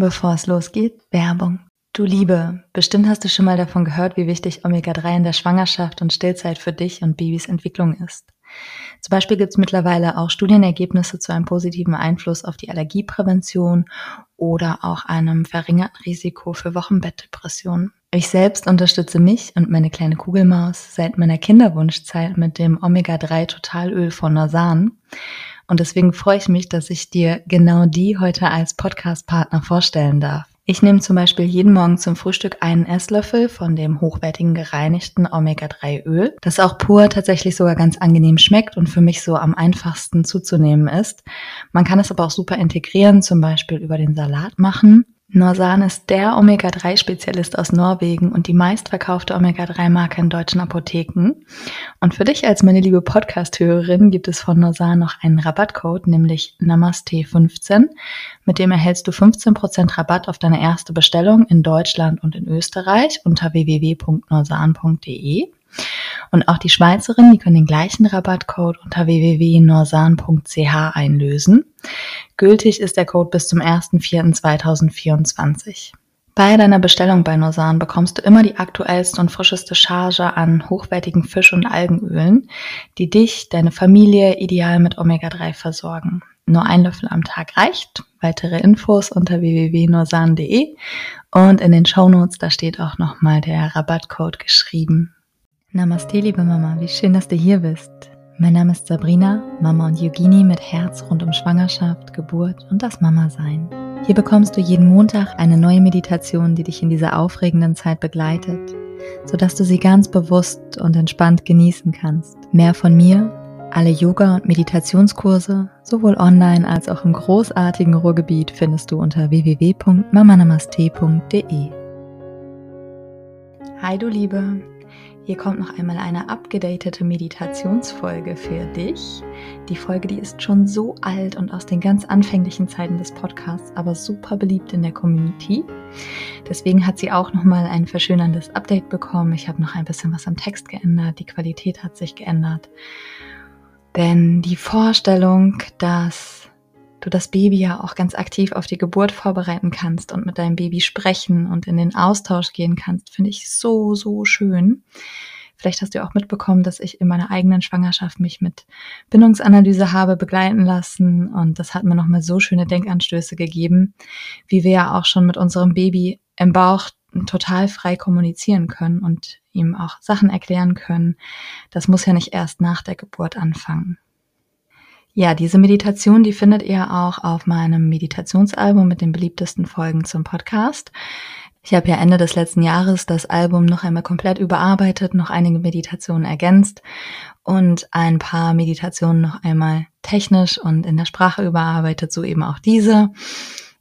Bevor es losgeht, Werbung. Du Liebe, bestimmt hast du schon mal davon gehört, wie wichtig Omega-3 in der Schwangerschaft und Stillzeit für dich und Babys Entwicklung ist. Zum Beispiel gibt es mittlerweile auch Studienergebnisse zu einem positiven Einfluss auf die Allergieprävention oder auch einem verringerten Risiko für Wochenbettdepressionen. Ich selbst unterstütze mich und meine kleine Kugelmaus seit meiner Kinderwunschzeit mit dem Omega-3 Totalöl von Norsan. Und deswegen freue ich mich, dass ich dir genau die heute als Podcast-Partner vorstellen darf. Ich nehme zum Beispiel jeden Morgen zum Frühstück einen Esslöffel von dem hochwertigen gereinigten Omega-3-Öl, das auch pur tatsächlich sogar ganz angenehm schmeckt und für mich so am einfachsten zuzunehmen ist. Man kann es aber auch super integrieren, zum Beispiel über den Salat machen Norsan ist der Omega-3-Spezialist aus Norwegen und die meistverkaufte Omega-3-Marke in deutschen Apotheken. Und für dich als meine liebe Podcast-Hörerin gibt es von Norsan noch einen Rabattcode, nämlich Namaste15. Mit dem erhältst du 15% Rabatt auf deine erste Bestellung in Deutschland und in Österreich unter www.norsan.de. Und auch die Schweizerinnen, die können den gleichen Rabattcode unter www.norsan.ch einlösen. Gültig ist der Code bis zum 1.4.2024. Bei deiner Bestellung bei Norsan bekommst du immer die aktuellste und frischeste Charge an hochwertigen Fisch- und Algenölen, die dich, deine Familie ideal mit Omega-3 versorgen. Nur ein Löffel am Tag reicht. Weitere Infos unter www.norsan.de und in den Shownotes, da steht auch nochmal der Rabattcode geschrieben. Namaste, liebe Mama, wie schön, dass du hier bist. Mein Name ist Sabrina, Mama und Yogini mit Herz rund um Schwangerschaft, Geburt und das Mama-Sein. Hier bekommst du jeden Montag eine neue Meditation, die dich in dieser aufregenden Zeit begleitet, sodass du sie ganz bewusst und entspannt genießen kannst. Mehr von mir, alle Yoga- und Meditationskurse, sowohl online als auch im großartigen Ruhrgebiet, findest du unter www.mamanamaste.de. Hi du Liebe, hier kommt noch einmal eine abgedatete Meditationsfolge für dich. Die Folge, die ist schon so alt und aus den ganz anfänglichen Zeiten des Podcasts, aber super beliebt in der Community. Deswegen hat sie auch noch mal ein verschönerndes Update bekommen. Ich habe noch ein bisschen was am Text geändert, die Qualität hat sich geändert. Denn die Vorstellung, dass du das Baby ja auch ganz aktiv auf die Geburt vorbereiten kannst und mit deinem Baby sprechen und in den Austausch gehen kannst, finde ich so, so schön. Vielleicht hast du auch mitbekommen, dass ich in meiner eigenen Schwangerschaft mich mit Bindungsanalyse habe begleiten lassen und das hat mir nochmal so schöne Denkanstöße gegeben, wie wir ja auch schon mit unserem Baby im Bauch total frei kommunizieren können und ihm auch Sachen erklären können. Das muss ja nicht erst nach der Geburt anfangen. Ja, diese Meditation, die findet ihr auch auf meinem Meditationsalbum mit den beliebtesten Folgen zum Podcast. Ich habe ja Ende des letzten Jahres das Album noch einmal komplett überarbeitet, noch einige Meditationen ergänzt und ein paar Meditationen noch einmal technisch und in der Sprache überarbeitet, so eben auch diese.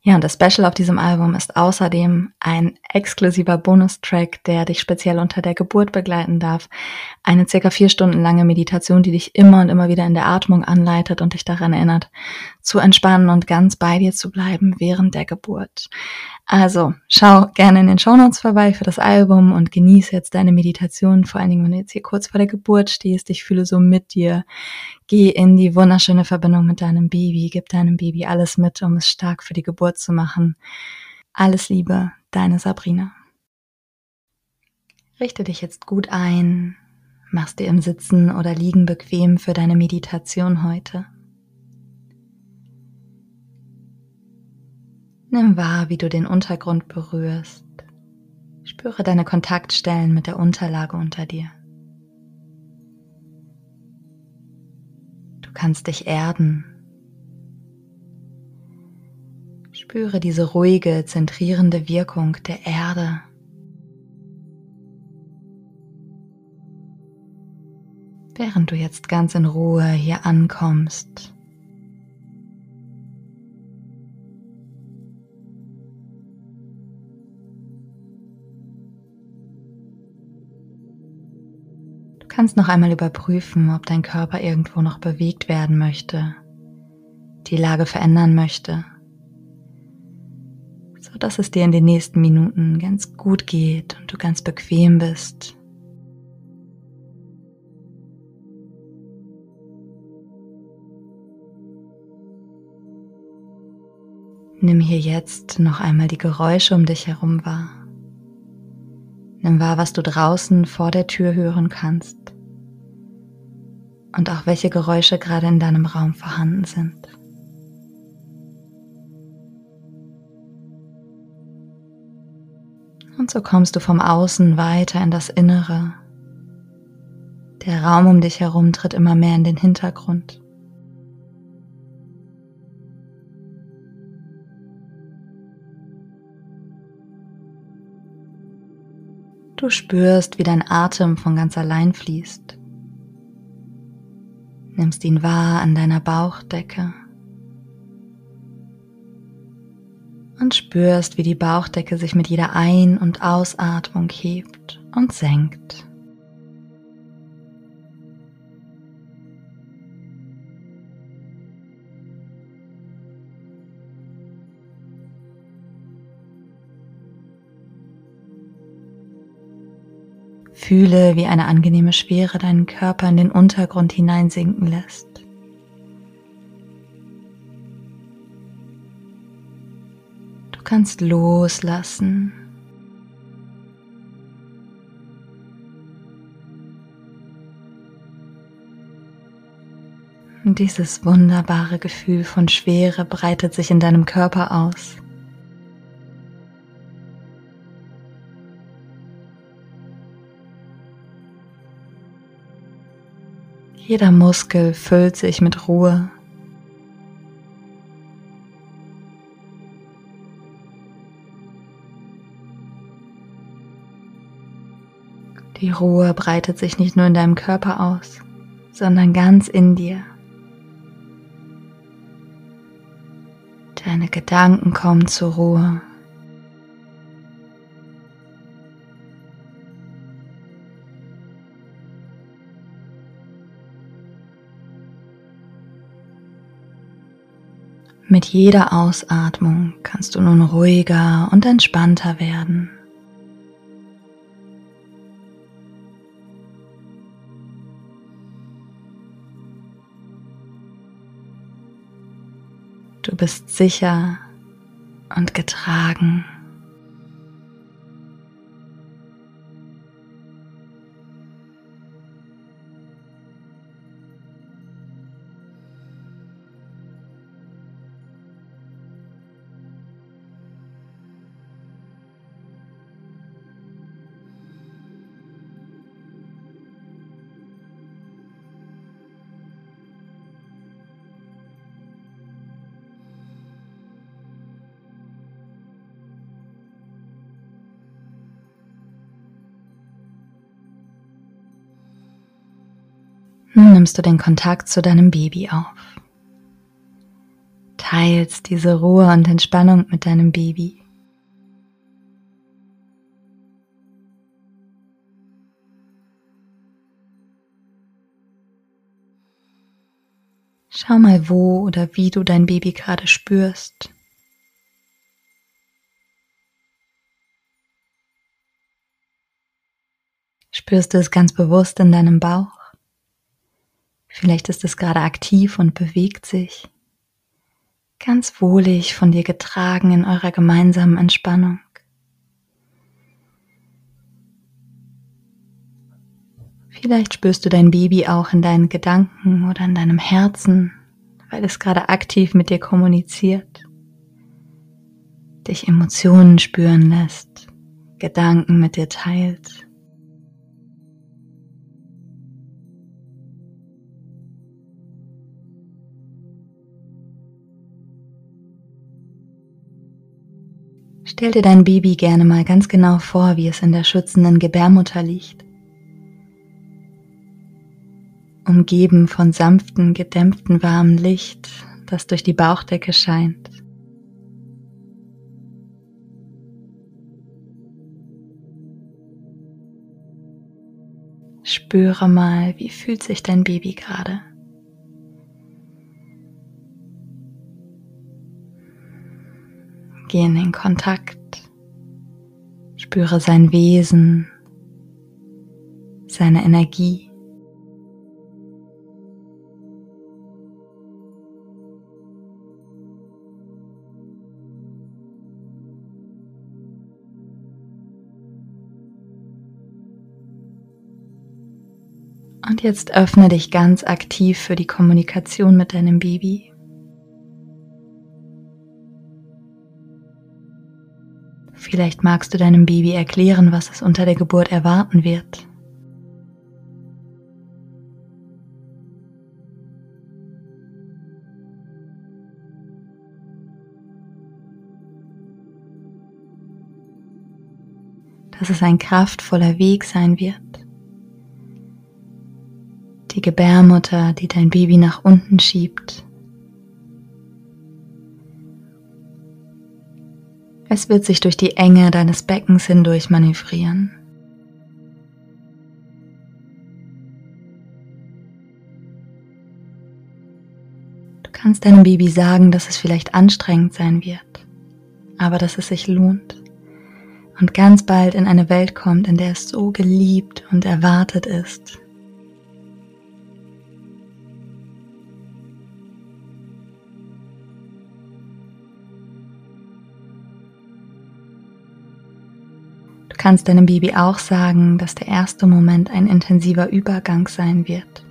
Ja, und das Special auf diesem Album ist außerdem ein exklusiver Bonustrack, der dich speziell unter der Geburt begleiten darf. Eine circa vier Stunden lange Meditation, die dich immer und immer wieder in der Atmung anleitet und dich daran erinnert, zu entspannen und ganz bei dir zu bleiben während der Geburt. Also schau gerne in den Shownotes vorbei für das Album und genieße jetzt deine Meditation, vor allen Dingen, wenn du jetzt hier kurz vor der Geburt stehst. Ich fühle so mit dir. Geh in die wunderschöne Verbindung mit deinem Baby, gib deinem Baby alles mit, um es stark für die Geburt zu machen. Alles Liebe, deine Sabrina. Richte dich jetzt gut ein, machst dir im Sitzen oder Liegen bequem für deine Meditation heute. Nimm wahr, wie du den Untergrund berührst. Spüre deine Kontaktstellen mit der Unterlage unter dir. Du kannst dich erden. Spüre diese ruhige, zentrierende Wirkung der Erde. Während du jetzt ganz in Ruhe hier ankommst kannst noch einmal überprüfen, ob dein Körper irgendwo noch bewegt werden möchte, die Lage verändern möchte, so dass es dir in den nächsten Minuten ganz gut geht und du ganz bequem bist. Nimm hier jetzt noch einmal die Geräusche um dich herum wahr. Nimm wahr, was du draußen vor der Tür hören kannst und auch welche Geräusche gerade in deinem Raum vorhanden sind. Und so kommst du vom Außen weiter in das Innere. Der Raum um dich herum tritt immer mehr in den Hintergrund. Du spürst, wie dein Atem von ganz allein fließt. Nimmst ihn wahr an deiner Bauchdecke und spürst, wie die Bauchdecke sich mit jeder Ein- und Ausatmung hebt und senkt. Fühle, wie eine angenehme Schwere deinen Körper in den Untergrund hineinsinken lässt. Du kannst loslassen. Dieses wunderbare Gefühl von Schwere breitet sich in deinem Körper aus. Jeder Muskel füllt sich mit Ruhe. Die Ruhe breitet sich nicht nur in deinem Körper aus, sondern ganz in dir. Deine Gedanken kommen zur Ruhe. Jeder Ausatmung kannst du nun ruhiger und entspannter werden. Du bist sicher und getragen. Nimmst du den Kontakt zu deinem Baby auf. Teilst diese Ruhe und Entspannung mit deinem Baby. Schau mal, wo oder wie du dein Baby gerade spürst. Spürst du es ganz bewusst in deinem Bauch? Vielleicht ist es gerade aktiv und bewegt sich. Ganz wohlig von dir getragen in eurer gemeinsamen Entspannung. Vielleicht spürst du dein Baby auch in deinen Gedanken oder in deinem Herzen, weil es gerade aktiv mit dir kommuniziert, dich Emotionen spüren lässt, Gedanken mit dir teilt. Stell dir dein Baby gerne mal ganz genau vor, wie es in der schützenden Gebärmutter liegt. Umgeben von sanften, gedämpften, warmen Licht, das durch die Bauchdecke scheint. Spüre mal, wie fühlt sich dein Baby gerade. Geh in den Kontakt. Spüre sein Wesen, seine Energie. Und jetzt öffne dich ganz aktiv für die Kommunikation mit deinem Baby. Vielleicht magst du deinem Baby erklären, was es unter der Geburt erwarten wird. Dass es ein kraftvoller Weg sein wird. Die Gebärmutter, die dein Baby nach unten schiebt Es wird sich durch die Enge deines Beckens hindurch manövrieren. Du kannst deinem Baby sagen, dass es vielleicht anstrengend sein wird, aber dass es sich lohnt und ganz bald in eine Welt kommt, in der es so geliebt und erwartet ist. Kannst deinem Baby auch sagen, dass der erste Moment ein intensiver Übergang sein wird.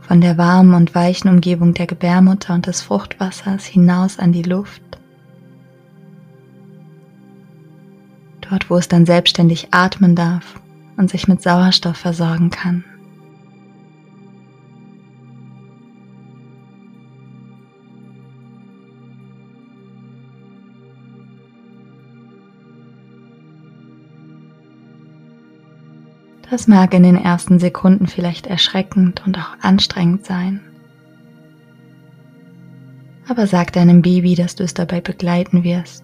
Von der warmen und weichen Umgebung der Gebärmutter und des Fruchtwassers hinaus an die Luft. Dort, wo es dann selbstständig atmen darf und sich mit Sauerstoff versorgen kann. Das mag in den ersten Sekunden vielleicht erschreckend und auch anstrengend sein. Aber sag deinem Baby, dass du es dabei begleiten wirst.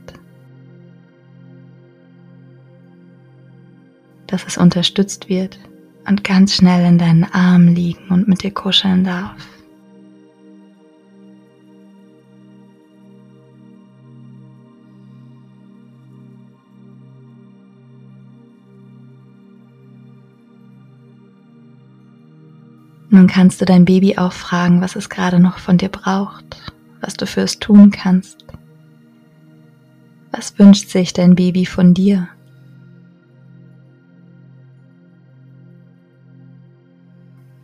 Dass es unterstützt wird und ganz schnell in deinen Armen liegen und mit dir kuscheln darf. Nun kannst du dein Baby auch fragen, was es gerade noch von dir braucht, was du für es tun kannst. Was wünscht sich dein Baby von dir?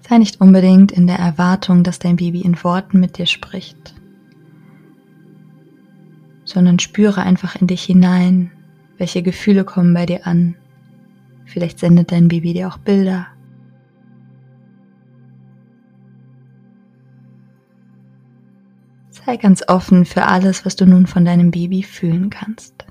Sei nicht unbedingt in der Erwartung, dass dein Baby in Worten mit dir spricht, sondern spüre einfach in dich hinein, welche Gefühle kommen bei dir an. Vielleicht sendet dein Baby dir auch Bilder Sei ganz offen für alles, was du nun von deinem Baby fühlen kannst.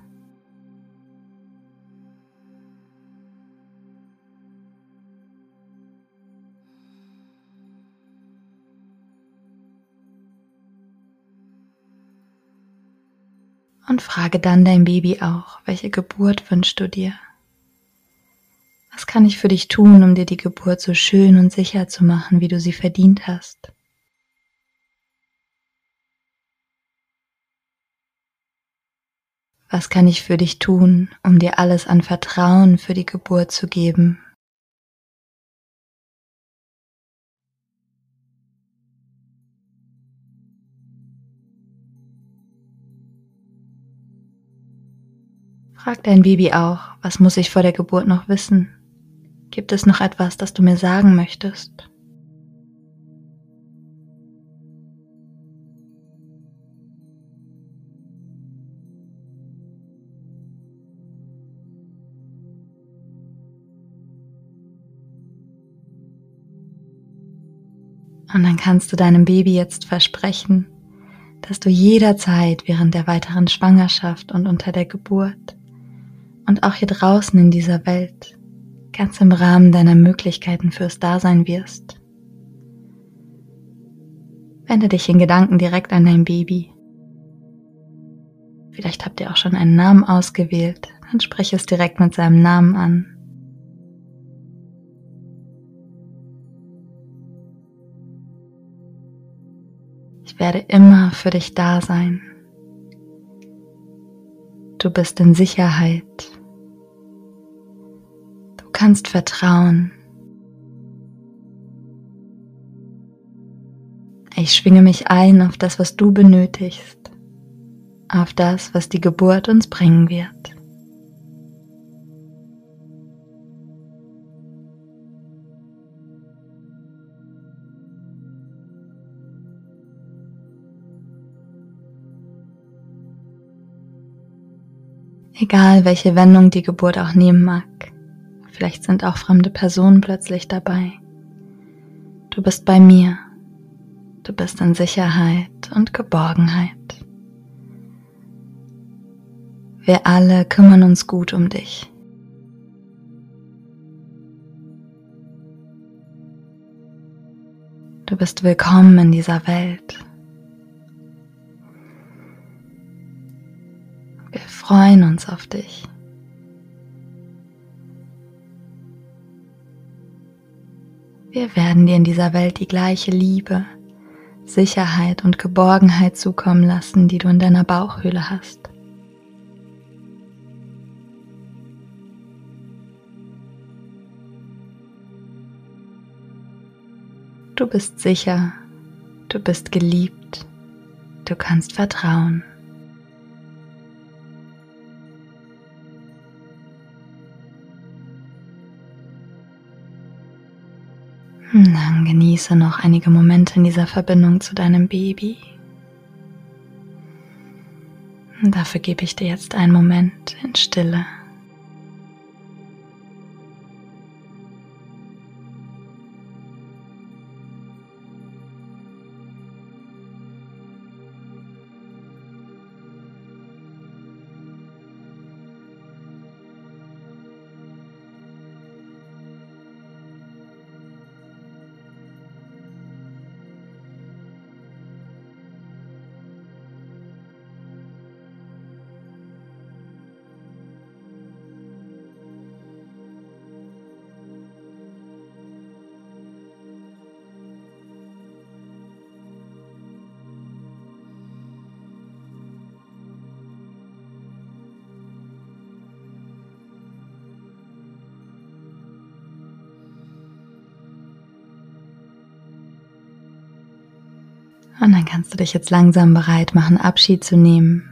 Und frage dann dein Baby auch, welche Geburt wünschst du dir? Was kann ich für dich tun, um dir die Geburt so schön und sicher zu machen, wie du sie verdient hast? Was kann ich für dich tun, um dir alles an Vertrauen für die Geburt zu geben? Frag dein Baby auch, was muss ich vor der Geburt noch wissen? Gibt es noch etwas, das du mir sagen möchtest? Und dann kannst du deinem Baby jetzt versprechen, dass du jederzeit während der weiteren Schwangerschaft und unter der Geburt und auch hier draußen in dieser Welt ganz im Rahmen deiner Möglichkeiten fürs Dasein wirst. Wende dich in Gedanken direkt an dein Baby. Vielleicht habt ihr auch schon einen Namen ausgewählt, dann sprich es direkt mit seinem Namen an. Werde immer für dich da sein. Du bist in Sicherheit. Du kannst vertrauen. Ich schwinge mich ein auf das, was du benötigst, auf das, was die Geburt uns bringen wird. Egal welche Wendung die Geburt auch nehmen mag, vielleicht sind auch fremde Personen plötzlich dabei. Du bist bei mir. Du bist in Sicherheit und Geborgenheit. Wir alle kümmern uns gut um dich. Du bist willkommen in dieser Welt. Freuen uns auf dich. Wir werden dir in dieser Welt die gleiche Liebe, Sicherheit und Geborgenheit zukommen lassen, die du in deiner Bauchhöhle hast. Du bist sicher, du bist geliebt, du kannst vertrauen. Dann genieße noch einige Momente in dieser Verbindung zu deinem Baby. Dafür gebe ich dir jetzt einen Moment in Stille. Und dann kannst du dich jetzt langsam bereit machen, Abschied zu nehmen.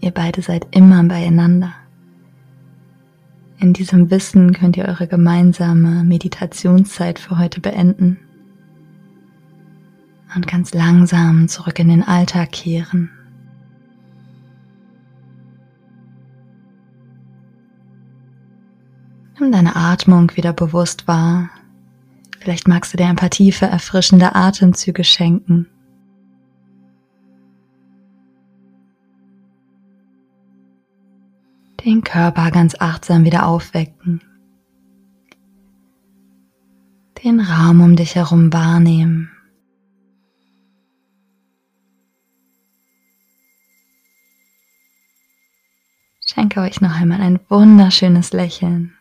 Ihr beide seid immer beieinander. In diesem Wissen könnt ihr eure gemeinsame Meditationszeit für heute beenden und ganz langsam zurück in den Alltag kehren. Nimm deine Atmung wieder bewusst wahr Vielleicht magst du dir ein paar tiefe, erfrischende Atemzüge schenken. Den Körper ganz achtsam wieder aufwecken. Den Raum um dich herum wahrnehmen. Schenke euch noch einmal ein wunderschönes Lächeln.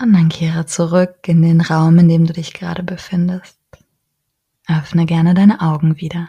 Und dann kehre zurück in den Raum, in dem du dich gerade befindest. Öffne gerne deine Augen wieder.